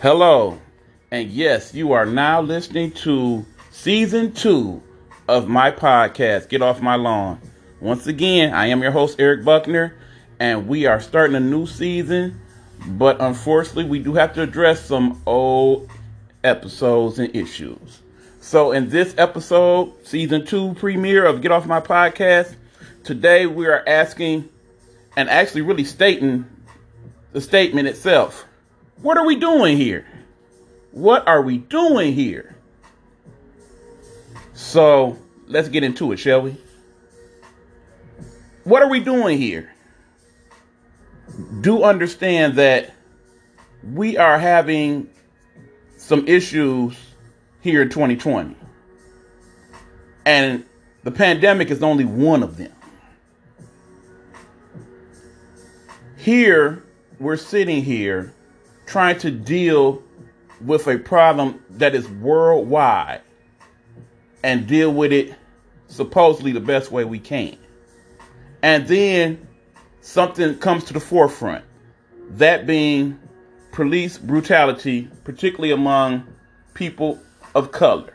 Hello, and yes, you are now listening to season two of my podcast, Get Off My Lawn. Once again, I am your host, Eric Buckner, and we are starting a new season, but unfortunately, we do have to address some old episodes and issues. So, in this episode, season two premiere of Get Off My Podcast, today we are asking and actually really stating the statement itself. What are we doing here? What are we doing here? So let's get into it, shall we? What are we doing here? Do understand that we are having some issues here in 2020. And the pandemic is only one of them. Here, we're sitting here trying to deal with a problem that is worldwide and deal with it supposedly the best way we can. And then something comes to the forefront that being police brutality, particularly among people of color.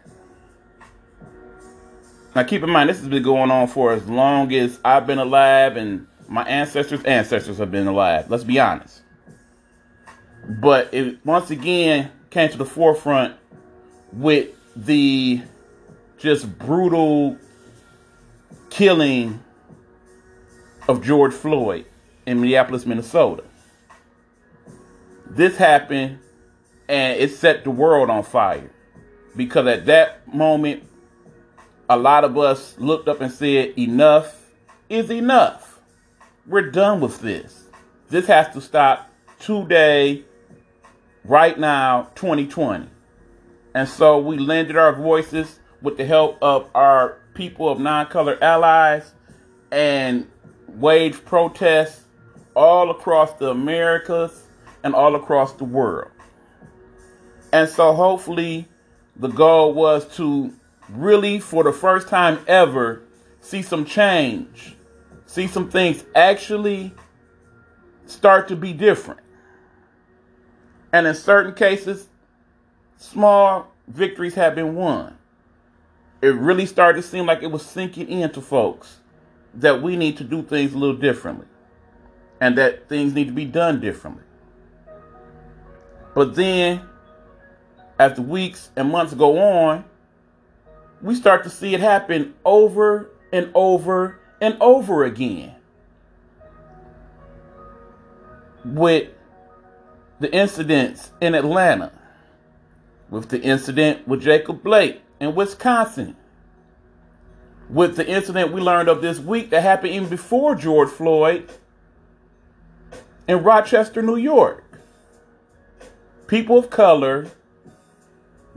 Now, keep in mind, this has been going on for as long as I've been alive and my ancestors' ancestors have been alive. Let's be honest. But it once again came to the forefront with the just brutal killing of George Floyd in Minneapolis, Minnesota. This happened and it set the world on fire because at that moment, a lot of us looked up and said, Enough is enough. We're done with this. This has to stop today right now, 2020. And so we lended our voices with the help of our people of non color allies and waged protests all across the Americas and all across the world. And so hopefully the goal was to really, for the first time ever, see some change, see some things actually start to be different. And in certain cases, small victories have been won. It really started to seem like it was sinking into folks that we need to do things a little differently and that things need to be done differently. But then, as the weeks and months go on, we start to see it happen over and over and over again. With the incidents in Atlanta, with the incident with Jacob Blake in Wisconsin, with the incident we learned of this week that happened even before George Floyd in Rochester, New York. People of color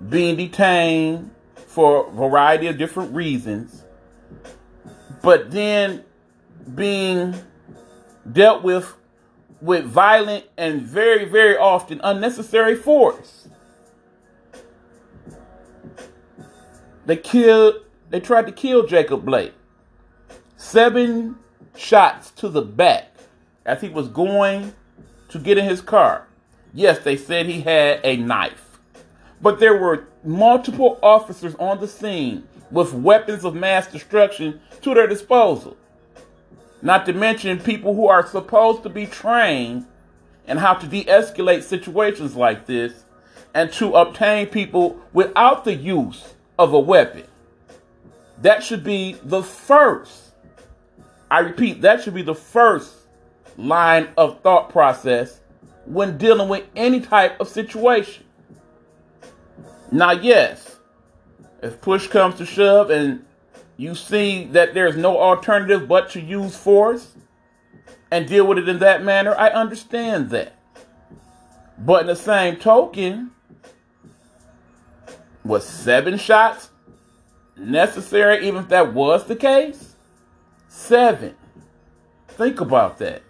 being detained for a variety of different reasons, but then being dealt with with violent and very, very often unnecessary force. They killed, they tried to kill Jacob Blake. Seven shots to the back as he was going to get in his car. Yes, they said he had a knife. But there were multiple officers on the scene with weapons of mass destruction to their disposal. Not to mention people who are supposed to be trained in how to de escalate situations like this and to obtain people without the use of a weapon. That should be the first, I repeat, that should be the first line of thought process when dealing with any type of situation. Now, yes, if push comes to shove and you see that there's no alternative but to use force and deal with it in that manner, I understand that. But in the same token, was seven shots necessary, even if that was the case? Seven. Think about that.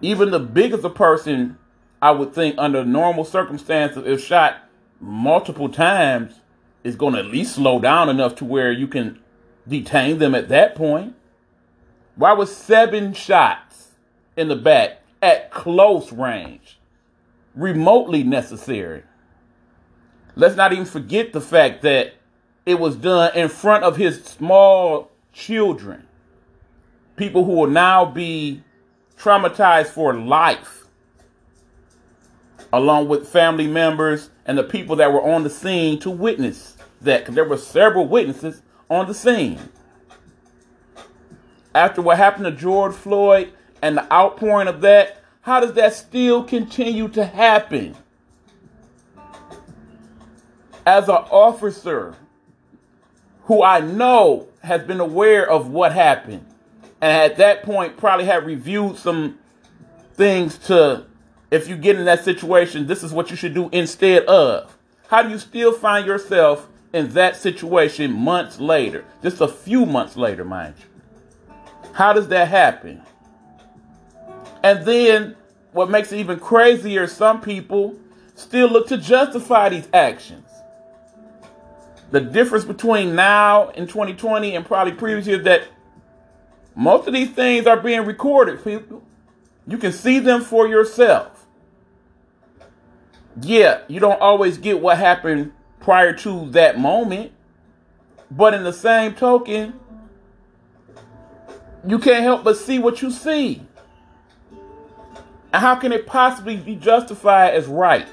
Even the biggest a person, I would think, under normal circumstances, if shot multiple times, is going to at least slow down enough to where you can detain them at that point. Why was seven shots in the back at close range? remotely necessary. Let's not even forget the fact that it was done in front of his small children, people who will now be traumatized for life, along with family members and the people that were on the scene to witness that, because there were several witnesses on the scene. After what happened to George Floyd and the outpouring of that, how does that still continue to happen? As an officer who I know has been aware of what happened, and at that point probably had reviewed some things to, if you get in that situation, this is what you should do instead of. How do you still find yourself in that situation months later? Just a few months later, mind you. How does that happen? And then what makes it even crazier, some people still look to justify these actions. The difference between now and 2020 and probably previous years that most of these things are being recorded, people. You can see them for yourself. Yeah, you don't always get what happened prior to that moment, but in the same token, you can't help but see what you see. And how can it possibly be justified as right?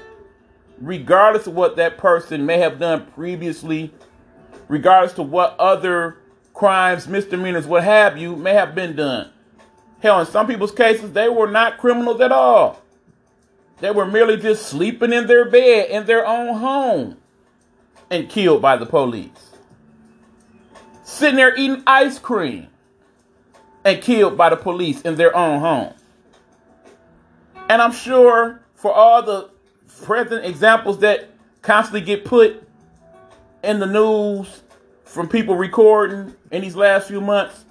Regardless of what that person may have done previously, regardless to what other crimes, misdemeanors, what have you, may have been done. Hell, in some people's cases, they were not criminals at all. They were merely just sleeping in their bed in their own home and killed by the police. Sitting there eating ice cream and killed by the police in their own home. And I'm sure for all the present examples that constantly get put in the news from people recording in these last few months,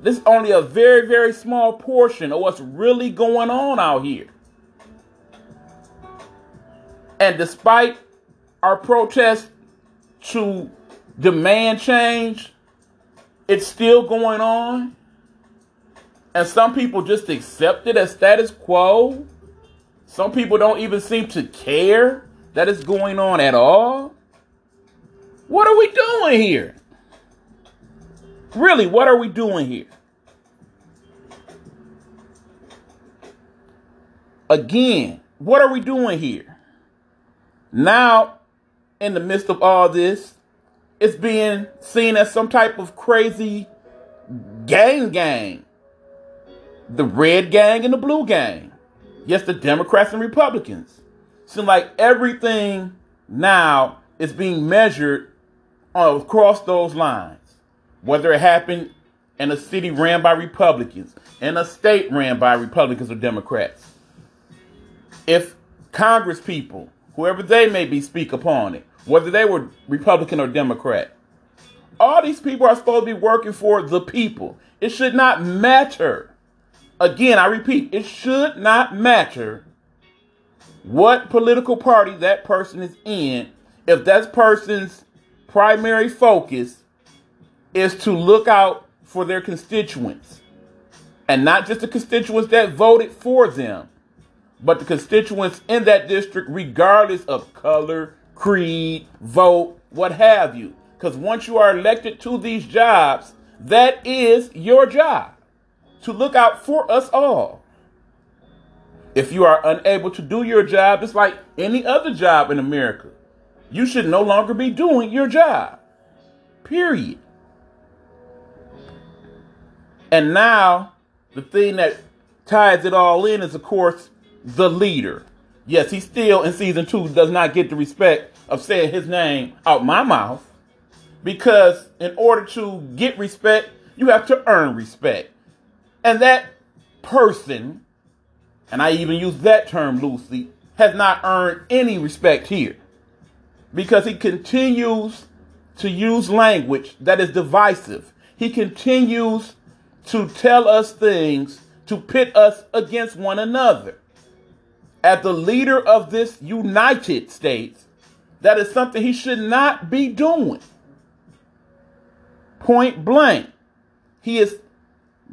this is only a very, very small portion of what's really going on out here. And despite our protests to demand change, it's still going on. And some people just accept it as status quo. Some people don't even seem to care that it's going on at all. What are we doing here? Really, what are we doing here? Again, what are we doing here? Now, in the midst of all this, it's being seen as some type of crazy gang gang. The red gang and the blue gang. Yes, the Democrats and Republicans. Seem like everything now is being measured across those lines. Whether it happened in a city ran by Republicans, in a state ran by Republicans or Democrats. If Congress people, whoever they may be, speak upon it, whether they were Republican or Democrat, all these people are supposed to be working for the people. It should not matter Again, I repeat, it should not matter what political party that person is in if that person's primary focus is to look out for their constituents. And not just the constituents that voted for them, but the constituents in that district, regardless of color, creed, vote, what have you. Because once you are elected to these jobs, that is your job to look out for us all. If you are unable to do your job, it's like any other job in America. You should no longer be doing your job. Period. And now, the thing that ties it all in is, of course, the leader. Yes, he still in season two does not get the respect of saying his name out my mouth. Because in order to get respect, you have to earn respect. And that person, and I even use that term loosely, has not earned any respect here because he continues to use language that is divisive. He continues to tell us things to pit us against one another. As the leader of this United States, that is something he should not be doing. Point blank. He is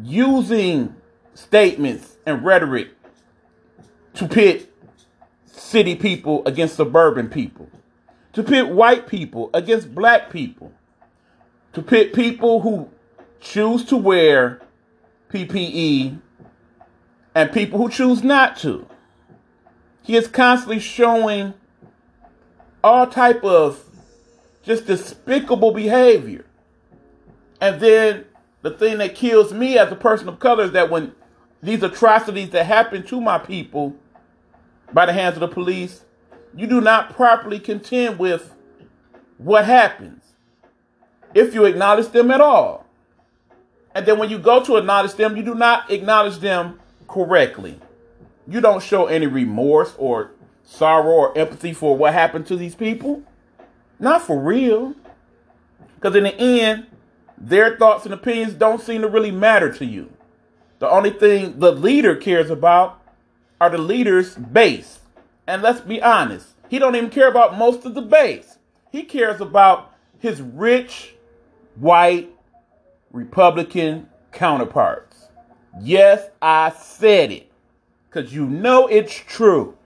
using statements and rhetoric to pit city people against suburban people, to pit white people against black people, to pit people who choose to wear PPE and people who choose not to. He is constantly showing all type of just despicable behavior. And then the thing that kills me as a person of color is that when these atrocities that happen to my people by the hands of the police, you do not properly contend with what happens if you acknowledge them at all. And then when you go to acknowledge them, you do not acknowledge them correctly. You don't show any remorse or sorrow or empathy for what happened to these people. Not for real. Because in the end, their thoughts and opinions don't seem to really matter to you. The only thing the leader cares about are the leader's base. And let's be honest, he don't even care about most of the base. He cares about his rich, white, Republican counterparts. Yes, I said it. Because you know it's true.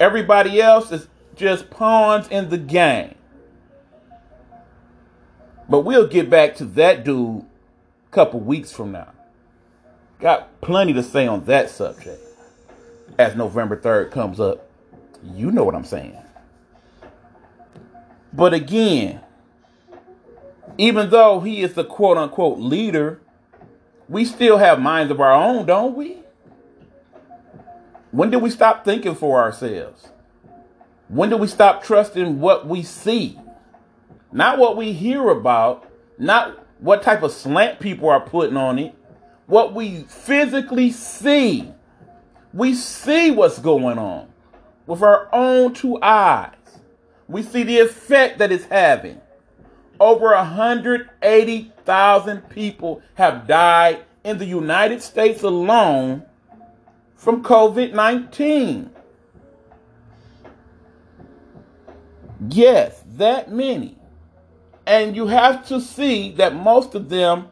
Everybody else is just pawns in the game. But we'll get back to that dude a couple weeks from now. Got plenty to say on that subject as November 3rd comes up. You know what I'm saying. But again, even though he is the quote unquote leader, we still have minds of our own, don't we? When did we stop thinking for ourselves? When do we stop trusting what we see? Not what we hear about, not what type of slant people are putting on it, what we physically see. We see what's going on with our own two eyes. We see the effect that it's having. Over 180,000 people have died in the United States alone from COVID 19. Yes, that many. And you have to see that most of them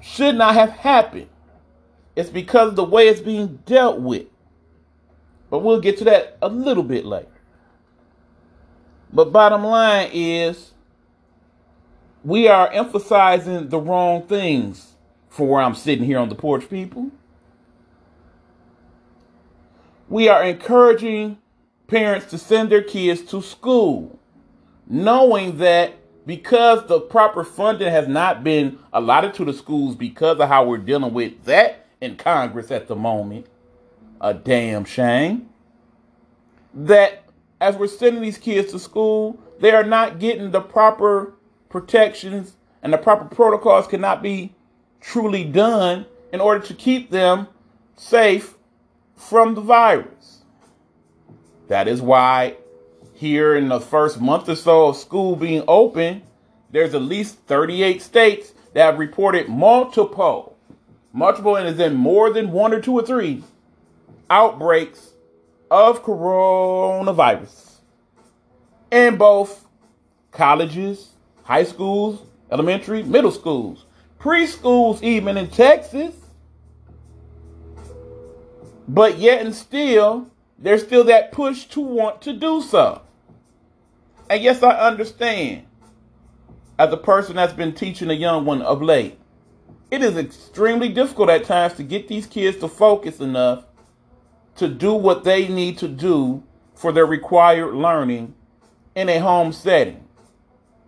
should not have happened. It's because of the way it's being dealt with. But we'll get to that a little bit later. But bottom line is, we are emphasizing the wrong things for where I'm sitting here on the porch, people. We are encouraging parents to send their kids to school, knowing that because the proper funding has not been allotted to the schools because of how we're dealing with that in Congress at the moment, a damn shame, that as we're sending these kids to school, they are not getting the proper protections and the proper protocols cannot be truly done in order to keep them safe from the virus. That is why here in the first month or so of school being open, there's at least 38 states that have reported multiple, multiple, and is in more than one or two or three outbreaks of coronavirus in both colleges, high schools, elementary, middle schools, preschools, even in Texas. But yet and still, there's still that push to want to do so. And yes, I understand. As a person that's been teaching a young one of late, it is extremely difficult at times to get these kids to focus enough to do what they need to do for their required learning in a home setting.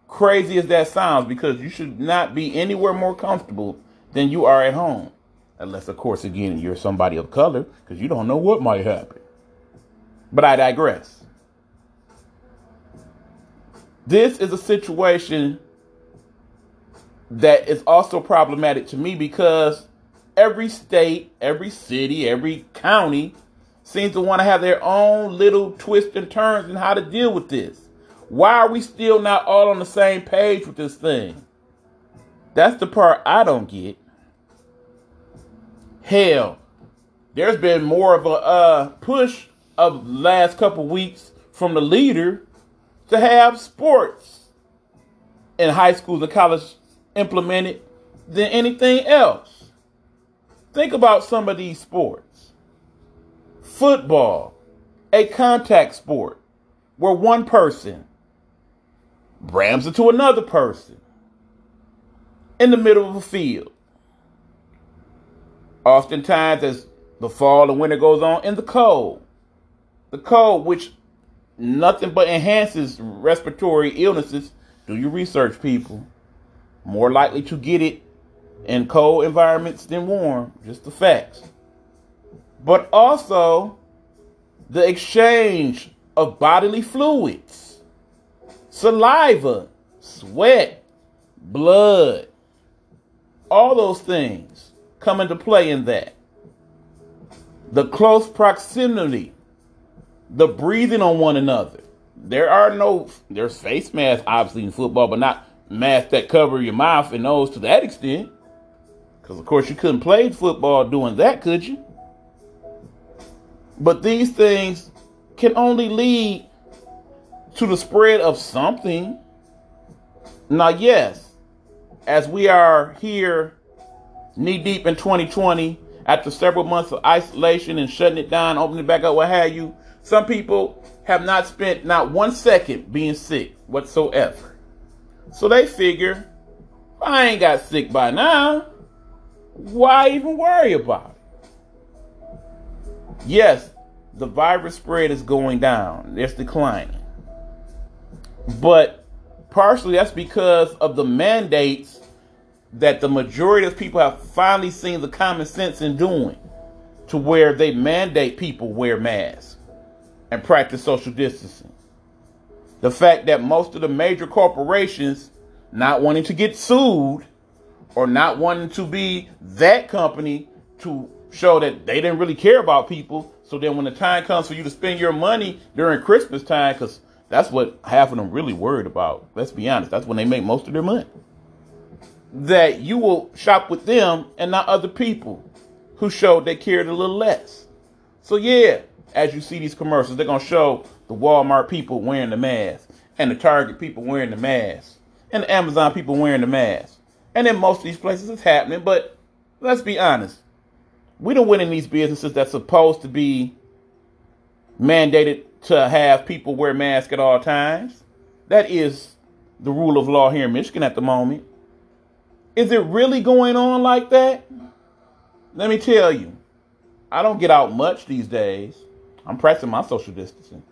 Crazy as that sounds, because you should not be anywhere more comfortable than you are at home. Unless, of course, again, you're somebody of color, because you don't know what might happen. But I digress. This is a situation that is also problematic to me because every state, every city, every county seems to want to have their own little twists and turns in how to deal with this. Why are we still not all on the same page with this thing? That's the part I don't get. Hell, there's been more of a uh, push of last couple weeks from the leader to have sports in high schools and college implemented than anything else. Think about some of these sports. Football, a contact sport where one person rams into another person in the middle of a field. Oftentimes, as the fall and winter goes on, in the cold. The cold, which nothing but enhances respiratory illnesses. Do your research, people. More likely to get it in cold environments than warm. Just the facts. But also the exchange of bodily fluids, saliva, sweat, blood, all those things come into play in that. The close proximity, the breathing on one another. There are no, there's face masks obviously in football, but not masks that cover your mouth and nose to that extent. Because, of course, you couldn't play football doing that, could you? But these things can only lead to the spread of something. Now, yes, as we are here knee deep in 2020, after several months of isolation and shutting it down, opening it back up, what have you, some people have not spent not one second being sick whatsoever. So they figure, I ain't got sick by now. Why even worry about it? Yes, the virus spread is going down, it's declining. But partially that's because of the mandates that the majority of people have finally seen the common sense in doing to where they mandate people wear masks and practice social distancing. The fact that most of the major corporations not wanting to get sued or not wanting to be that company to show that they didn't really care about people. So then when the time comes for you to spend your money during Christmas time, because that's what half of them really worried about. Let's be honest. That's when they make most of their money. That you will shop with them and not other people who showed they cared a little less. So yeah, as you see these commercials, they're gonna show the Walmart people wearing the mask and the Target people wearing the mask and the Amazon people wearing the mask. And in most of these places it's happening, but let's be honest. We don't win in these businesses that's supposed to be mandated to have people wear masks at all times. That is the rule of law here in Michigan at the moment. Is it really going on like that? Let me tell you, I don't get out much these days. I'm pressing my social distancing.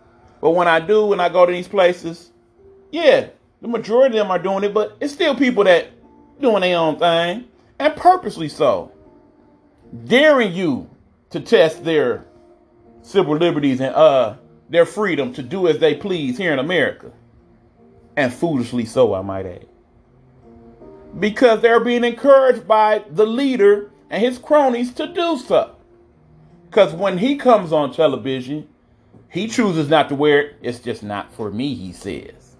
But when I do, when I go to these places, yeah, the majority of them are doing it, but it's still people that doing their own thing, and purposely so, daring you to test their civil liberties and uh their freedom to do as they please here in America. And foolishly so, I might add. Because they're being encouraged by the leader and his cronies to do so. Because when he comes on television, he chooses not to wear it. It's just not for me, he says.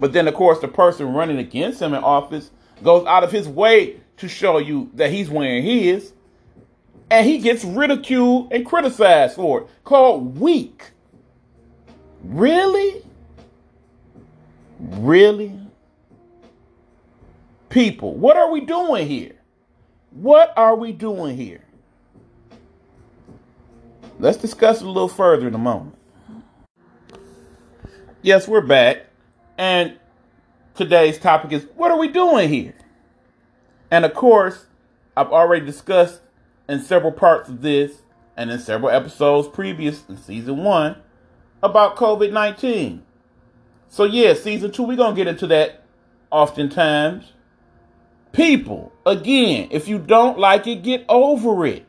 But then, of course, the person running against him in office goes out of his way to show you that he's wearing his. And he gets ridiculed and criticized for it, called weak. Really? Really? People, what are we doing here? What are we doing here? Let's discuss it a little further in a moment. Yes, we're back. And today's topic is what are we doing here? And of course, I've already discussed in several parts of this and in several episodes previous in season one about COVID 19. So, yeah, season two, we're going to get into that oftentimes. People, again, if you don't like it, get over it.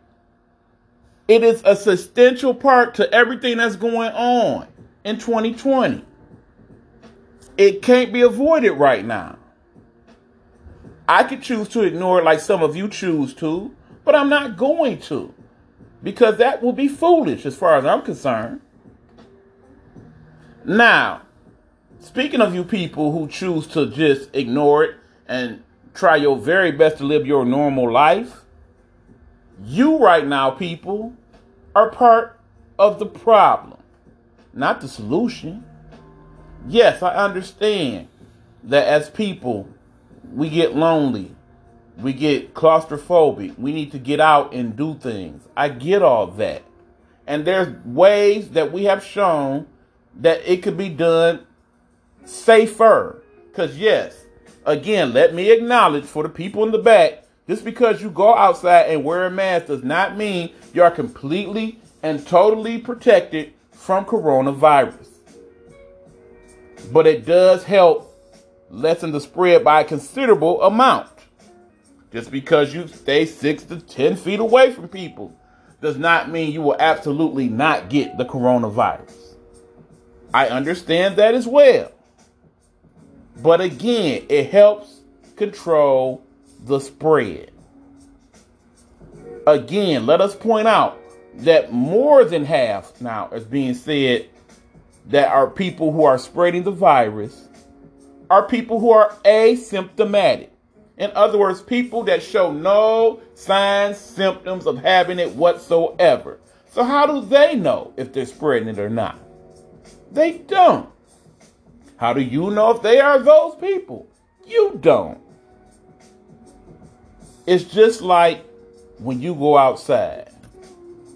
It is a substantial part to everything that's going on in 2020. It can't be avoided right now. I could choose to ignore it like some of you choose to, but I'm not going to because that will be foolish as far as I'm concerned. Now, speaking of you people who choose to just ignore it and try your very best to live your normal life, you, right now, people, are part of the problem, not the solution. Yes, I understand that as people, we get lonely, we get claustrophobic, we need to get out and do things. I get all that. And there's ways that we have shown that it could be done safer. Because, yes, again, let me acknowledge for the people in the back just because you go outside and wear a mask does not mean you are completely and totally protected from coronavirus. But it does help lessen the spread by a considerable amount. Just because you stay six to 10 feet away from people does not mean you will absolutely not get the coronavirus. I understand that as well. But again, it helps control the spread. Again, let us point out that more than half now is being said that are people who are spreading the virus are people who are asymptomatic. In other words, people that show no signs, symptoms of having it whatsoever. So, how do they know if they're spreading it or not? They don't. How do you know if they are those people? You don't. It's just like when you go outside.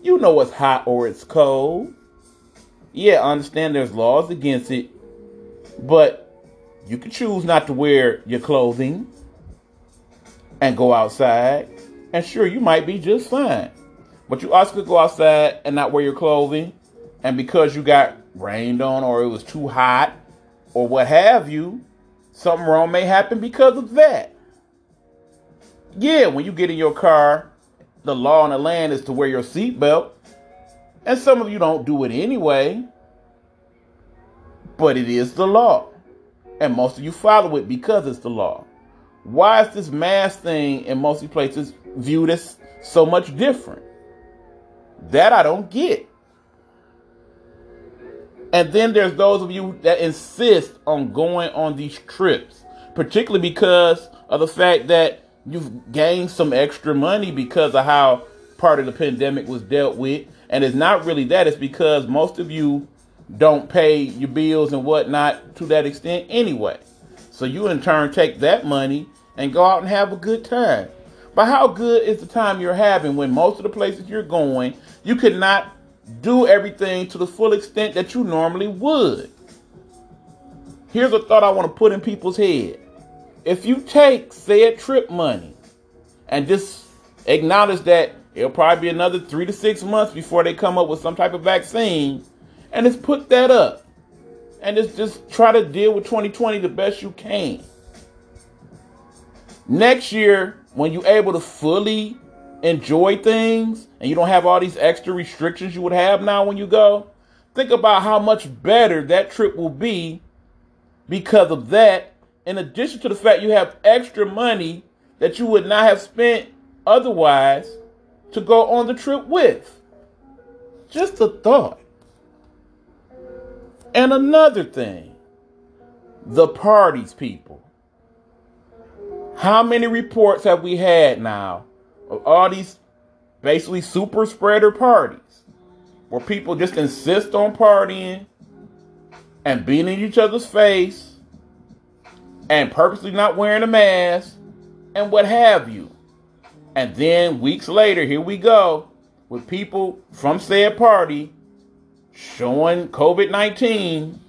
You know it's hot or it's cold. Yeah, I understand there's laws against it, but you can choose not to wear your clothing and go outside. And sure, you might be just fine. But you also could go outside and not wear your clothing. And because you got rained on or it was too hot or what have you, something wrong may happen because of that. Yeah, when you get in your car, the law in the land is to wear your seatbelt. And some of you don't do it anyway. But it is the law. And most of you follow it because it's the law. Why is this mask thing in most places viewed as so much different? That I don't get. And then there's those of you that insist on going on these trips, particularly because of the fact that you've gained some extra money because of how part of the pandemic was dealt with. And it's not really that, it's because most of you don't pay your bills and whatnot to that extent anyway. So you in turn take that money and go out and have a good time. But how good is the time you're having when most of the places you're going, you could not do everything to the full extent that you normally would? Here's a thought I want to put in people's head. If you take said trip money and just acknowledge that it'll probably be another three to six months before they come up with some type of vaccine, and just put that up and just, just try to deal with 2020 the best you can. Next year, when you're able to fully enjoy things and you don't have all these extra restrictions you would have now when you go, think about how much better that trip will be because of that. In addition to the fact you have extra money that you would not have spent otherwise to go on the trip with. Just a thought. And another thing, the parties people. How many reports have we had now of all these basically super spreader parties where people just insist on partying and being in each other's face and purposely not wearing a mask and what have you. And then weeks later, here we go with people from said party showing COVID 19.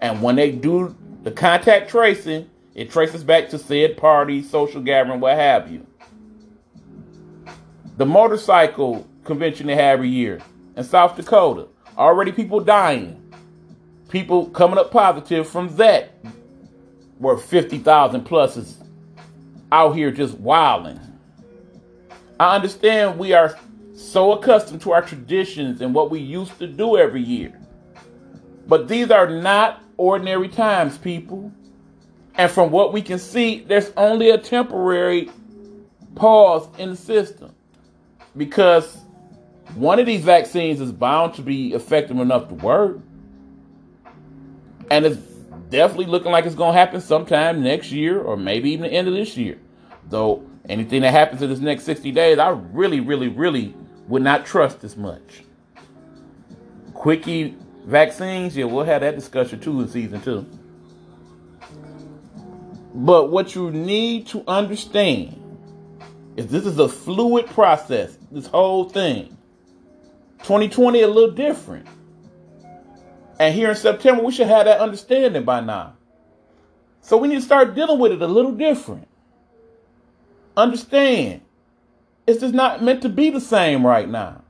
And when they do the contact tracing, it traces back to said party, social gathering, what have you. The motorcycle convention they have every year in South Dakota, already people dying. People coming up positive from that, where 50,000 plus is out here just wilding. I understand we are so accustomed to our traditions and what we used to do every year. But these are not ordinary times, people. And from what we can see, there's only a temporary pause in the system because one of these vaccines is bound to be effective enough to work. And it's definitely looking like it's going to happen sometime next year or maybe even the end of this year. Though anything that happens in this next 60 days, I really, really, really would not trust as much. Quickie vaccines, yeah, we'll have that discussion too in season two. But what you need to understand is this is a fluid process, this whole thing. 2020 a little different. And here in September, we should have that understanding by now. So we need to start dealing with it a little different. Understand, it's just not meant to be the same right now.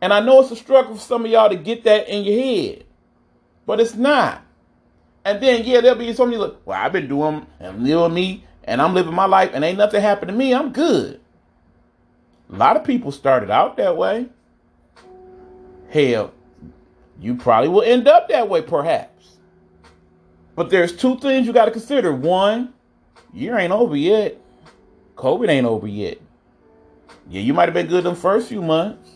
And I know it's a struggle for some of y'all to get that in your head, but it's not. And then, yeah, there'll be some of you look, well, I've been doing and living me, and I'm living my life, and ain't nothing happened to me. I'm good. A lot of people started out that way. Hell, you probably will end up that way, perhaps. But there's two things you got to consider. One, year ain't over yet. COVID ain't over yet. Yeah, you might have been good the first few months.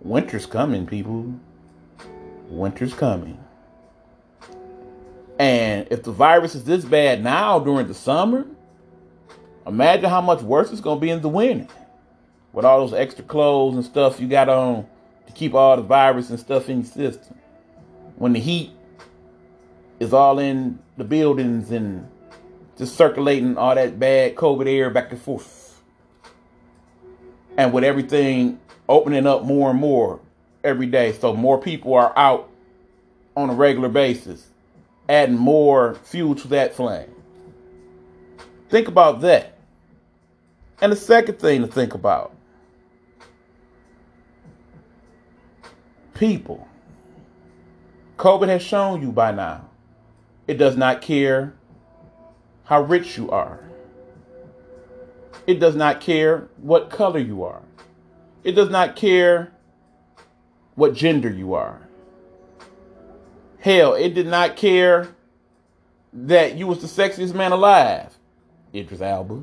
Winter's coming, people. Winter's coming. And if the virus is this bad now during the summer, imagine how much worse it's going to be in the winter. With all those extra clothes and stuff you got on to keep all the virus and stuff in your system. When the heat is all in the buildings and just circulating all that bad COVID air back and forth. And with everything opening up more and more every day, so more people are out on a regular basis, adding more fuel to that flame. Think about that. And the second thing to think about people. COVID has shown you by now it does not care how rich you are. It does not care what color you are. It does not care what gender you are. Hell, it did not care that you was the sexiest man alive, Idris Elba.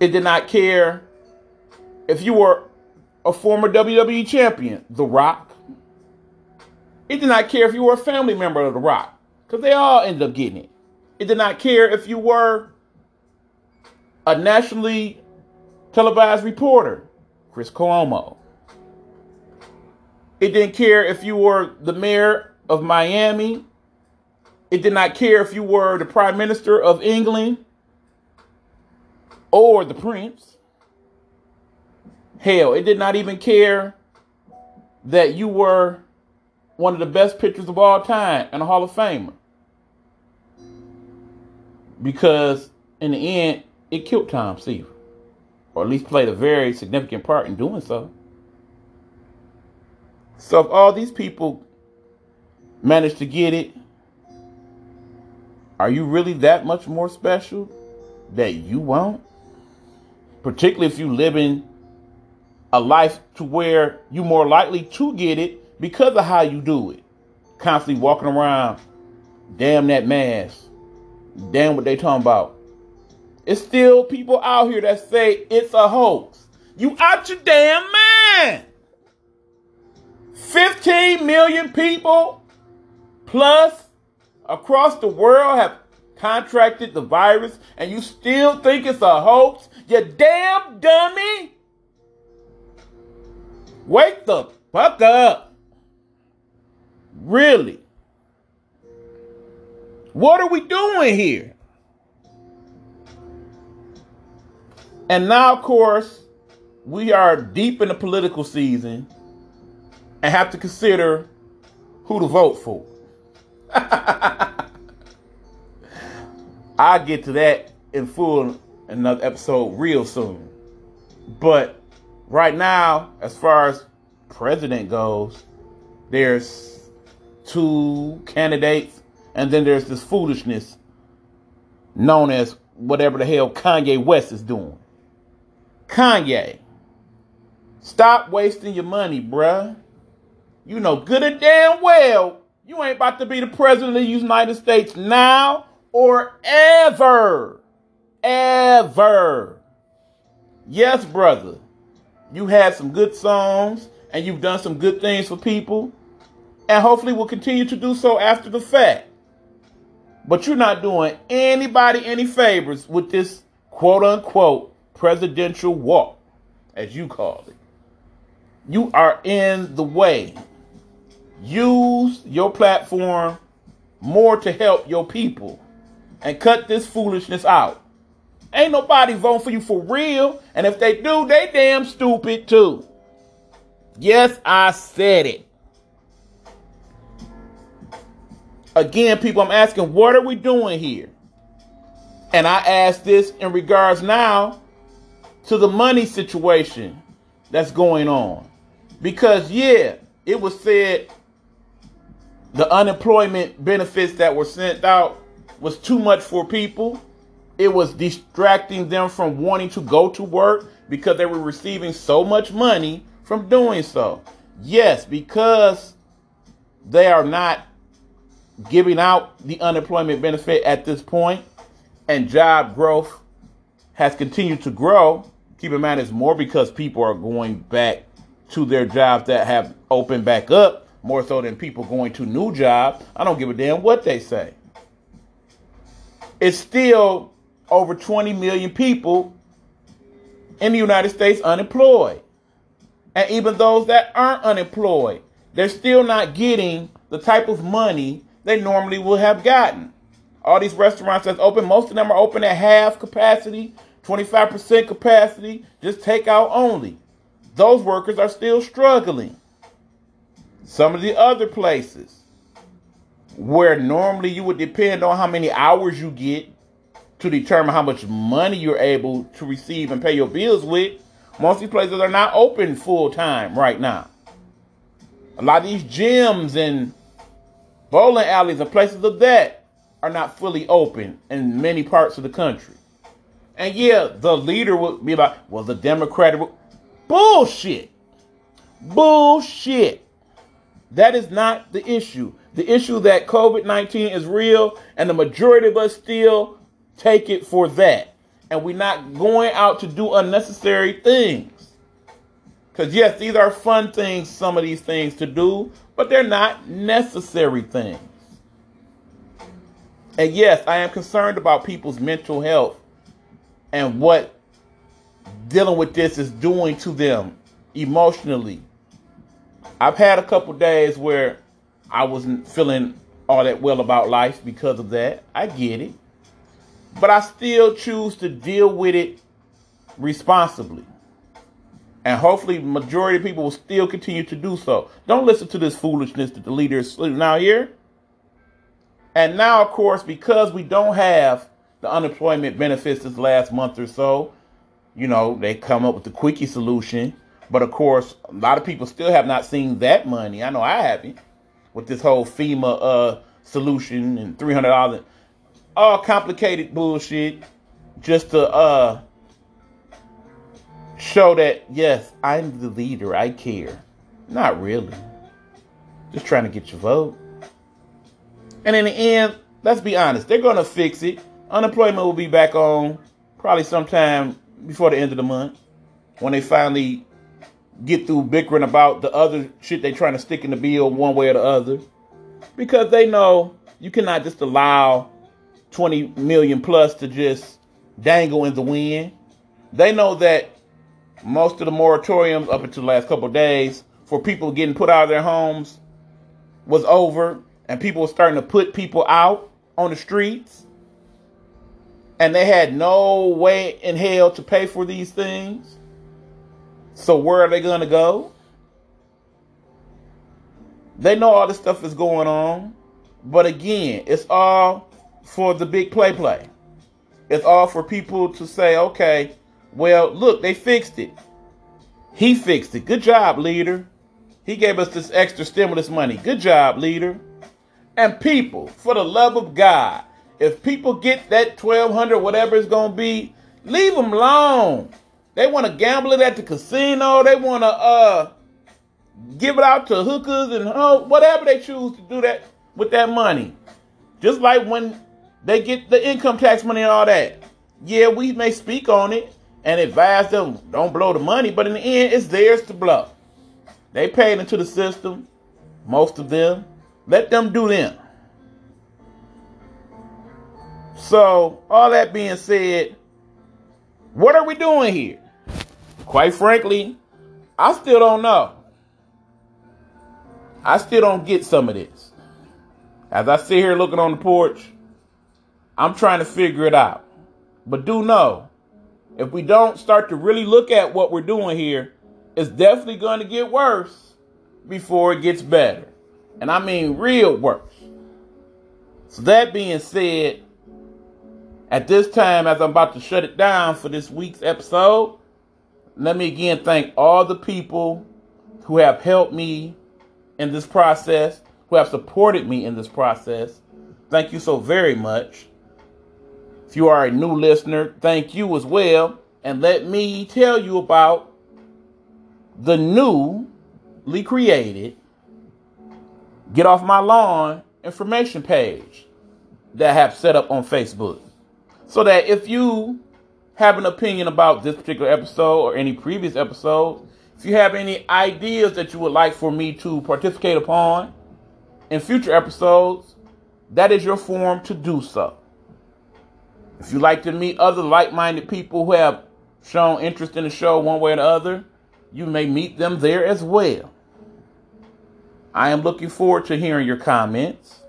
It did not care if you were a former WWE champion, The Rock. It did not care if you were a family member of The Rock, because they all ended up getting it. It did not care if you were a nationally televised reporter, Chris Cuomo. It didn't care if you were the mayor of Miami. It did not care if you were the prime minister of England or the prince. Hell, it did not even care that you were one of the best pitchers of all time and a Hall of Famer because in the end, it killed Tom Seaver, or at least played a very significant part in doing so. So if all these people managed to get it, are you really that much more special that you won't? Particularly if you live in a life to where you're more likely to get it because of how you do it. Constantly walking around, damn that mask, Damn what they talking about. It's still people out here that say it's a hoax. You out your damn mind. 15 million people plus across the world have contracted the virus and you still think it's a hoax? You damn dummy. Wake the fuck up. Really? What are we doing here? And now, of course, we are deep in the political season and have to consider who to vote for. I'll get to that in full in another episode real soon. But right now, as far as president goes, there's two candidates and then there's this foolishness known as whatever the hell Kanye West is doing. Kanye, stop wasting your money, bruh. You know good and damn well you ain't about to be the president of the United States now or ever. Ever. Yes, brother. You had some good songs and you've done some good things for people, and hopefully will continue to do so after the fact. But you're not doing anybody any favors with this quote unquote presidential walk, as you call it. You are in the way. Use your platform more to help your people and cut this foolishness out. Ain't nobody voting for you for real. And if they do, they damn stupid too. Yes, I said it. Again, people, I'm asking, what are we doing here? And I ask this in regards now to the money situation that's going on. Because, yeah, it was said the unemployment benefits that were sent out was too much for people. It was distracting them from wanting to go to work because they were receiving so much money from doing so. Yes, because they are not giving out the unemployment benefit at this point and job growth has continued to grow. Keep in mind, it's more because people are going back to their jobs that have opened back up more so than people going to new jobs. I don't give a damn what they say. It's still over 20 million people in the United States unemployed. And even those that aren't unemployed, they're still not getting the type of money they normally would have gotten. All these restaurants that's open, most of them are open at half capacity, 25% capacity, just takeout only. Those workers are still struggling. Some of the other places where normally you would depend on how many hours you get to determine how much money you're able to receive and pay your bills with, most of these places are not open full time right now. A lot of these gyms and bowling alleys and places of that are not fully open in many parts of the country. And yeah, the leader would be like, well, the Democratic. Bullshit. Bullshit. That is not the issue. The issue that COVID 19 is real, and the majority of us still take it for that. And we're not going out to do unnecessary things. Because, yes, these are fun things, some of these things to do, but they're not necessary things. And yes, I am concerned about people's mental health and what dealing with this is doing to them emotionally I've had a couple days where I wasn't feeling all that well about life because of that. I get it. But I still choose to deal with it responsibly. And hopefully majority of people will still continue to do so. Don't listen to this foolishness that the leaders now here. And now, of course, because we don't have the unemployment benefits this last month or so, you know, they come up with the quickie solution but of course, a lot of people still have not seen that money. I know I haven't with this whole FEMA uh, solution and three hundred dollars, all complicated bullshit, just to uh, show that yes, I'm the leader. I care. Not really. Just trying to get your vote. And in the end, let's be honest, they're gonna fix it. Unemployment will be back on probably sometime before the end of the month when they finally get through bickering about the other shit they're trying to stick in the bill one way or the other. Because they know you cannot just allow 20 million plus to just dangle in the wind. They know that most of the moratoriums up until the last couple days for people getting put out of their homes was over and people were starting to put people out on the streets and they had no way in hell to pay for these things so where are they going to go? They know all this stuff is going on. But again, it's all for the big play play. It's all for people to say, okay, well, look, they fixed it. He fixed it. Good job, leader. He gave us this extra stimulus money. Good job, leader. And people, for the love of God, if people get that 1200 whatever it's going to be, leave them alone. They want to gamble it at the casino. They want to uh give it out to hookers and whatever they choose to do that with that money. Just like when they get the income tax money and all that. Yeah, we may speak on it and advise them don't blow the money, but in the end, it's theirs to blow. They paid into the system, most of them. Let them do them. So, all that being said, what are we doing here? Quite frankly, I still don't know. I still don't get some of this. As I sit here looking on the porch, I'm trying to figure it out. But do know, if we don't start to really look at what we're doing here, it's definitely going to get worse before it gets better. And I mean real worse. So that being said, at this time, as I'm about to shut it down for this week's episode, let me again thank all the people who have helped me in this process, who have supported me in this process. Thank you so very much. If you are a new listener, thank you as well. And let me tell you about the newly created Get Off My Lawn information page that I have set up on Facebook. So that if you have an opinion about this particular episode or any previous episodes, if you have any ideas that you would like for me to participate upon in future episodes, that is your forum to do so. If you like to meet other like minded people who have shown interest in the show one way or the other, you may meet them there as well. I am looking forward to hearing your comments.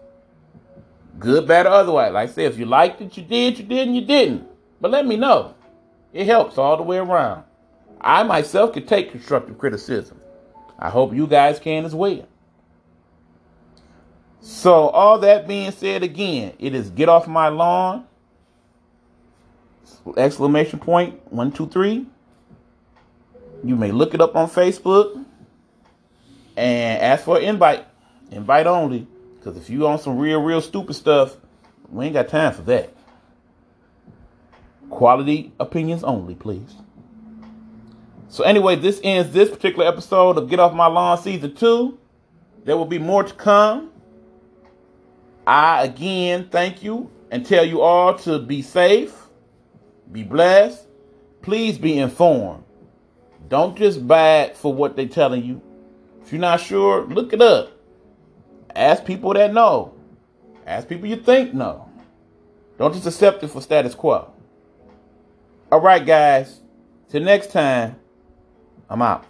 Good, bad, or otherwise. Like I said, if you liked it, you did, you didn't, you didn't. But let me know. It helps all the way around. I myself can take constructive criticism. I hope you guys can as well. So, all that being said, again, it is Get Off My Lawn. Exclamation point one, two, three. You may look it up on Facebook and ask for an invite. Invite only. Because if you on some real, real stupid stuff, we ain't got time for that. Quality opinions only, please. So, anyway, this ends this particular episode of Get Off My Lawn Season 2. There will be more to come. I again thank you and tell you all to be safe, be blessed, please be informed. Don't just buy for what they're telling you. If you're not sure, look it up. Ask people that know. Ask people you think know. Don't just accept it for status quo. All right, guys. Till next time, I'm out.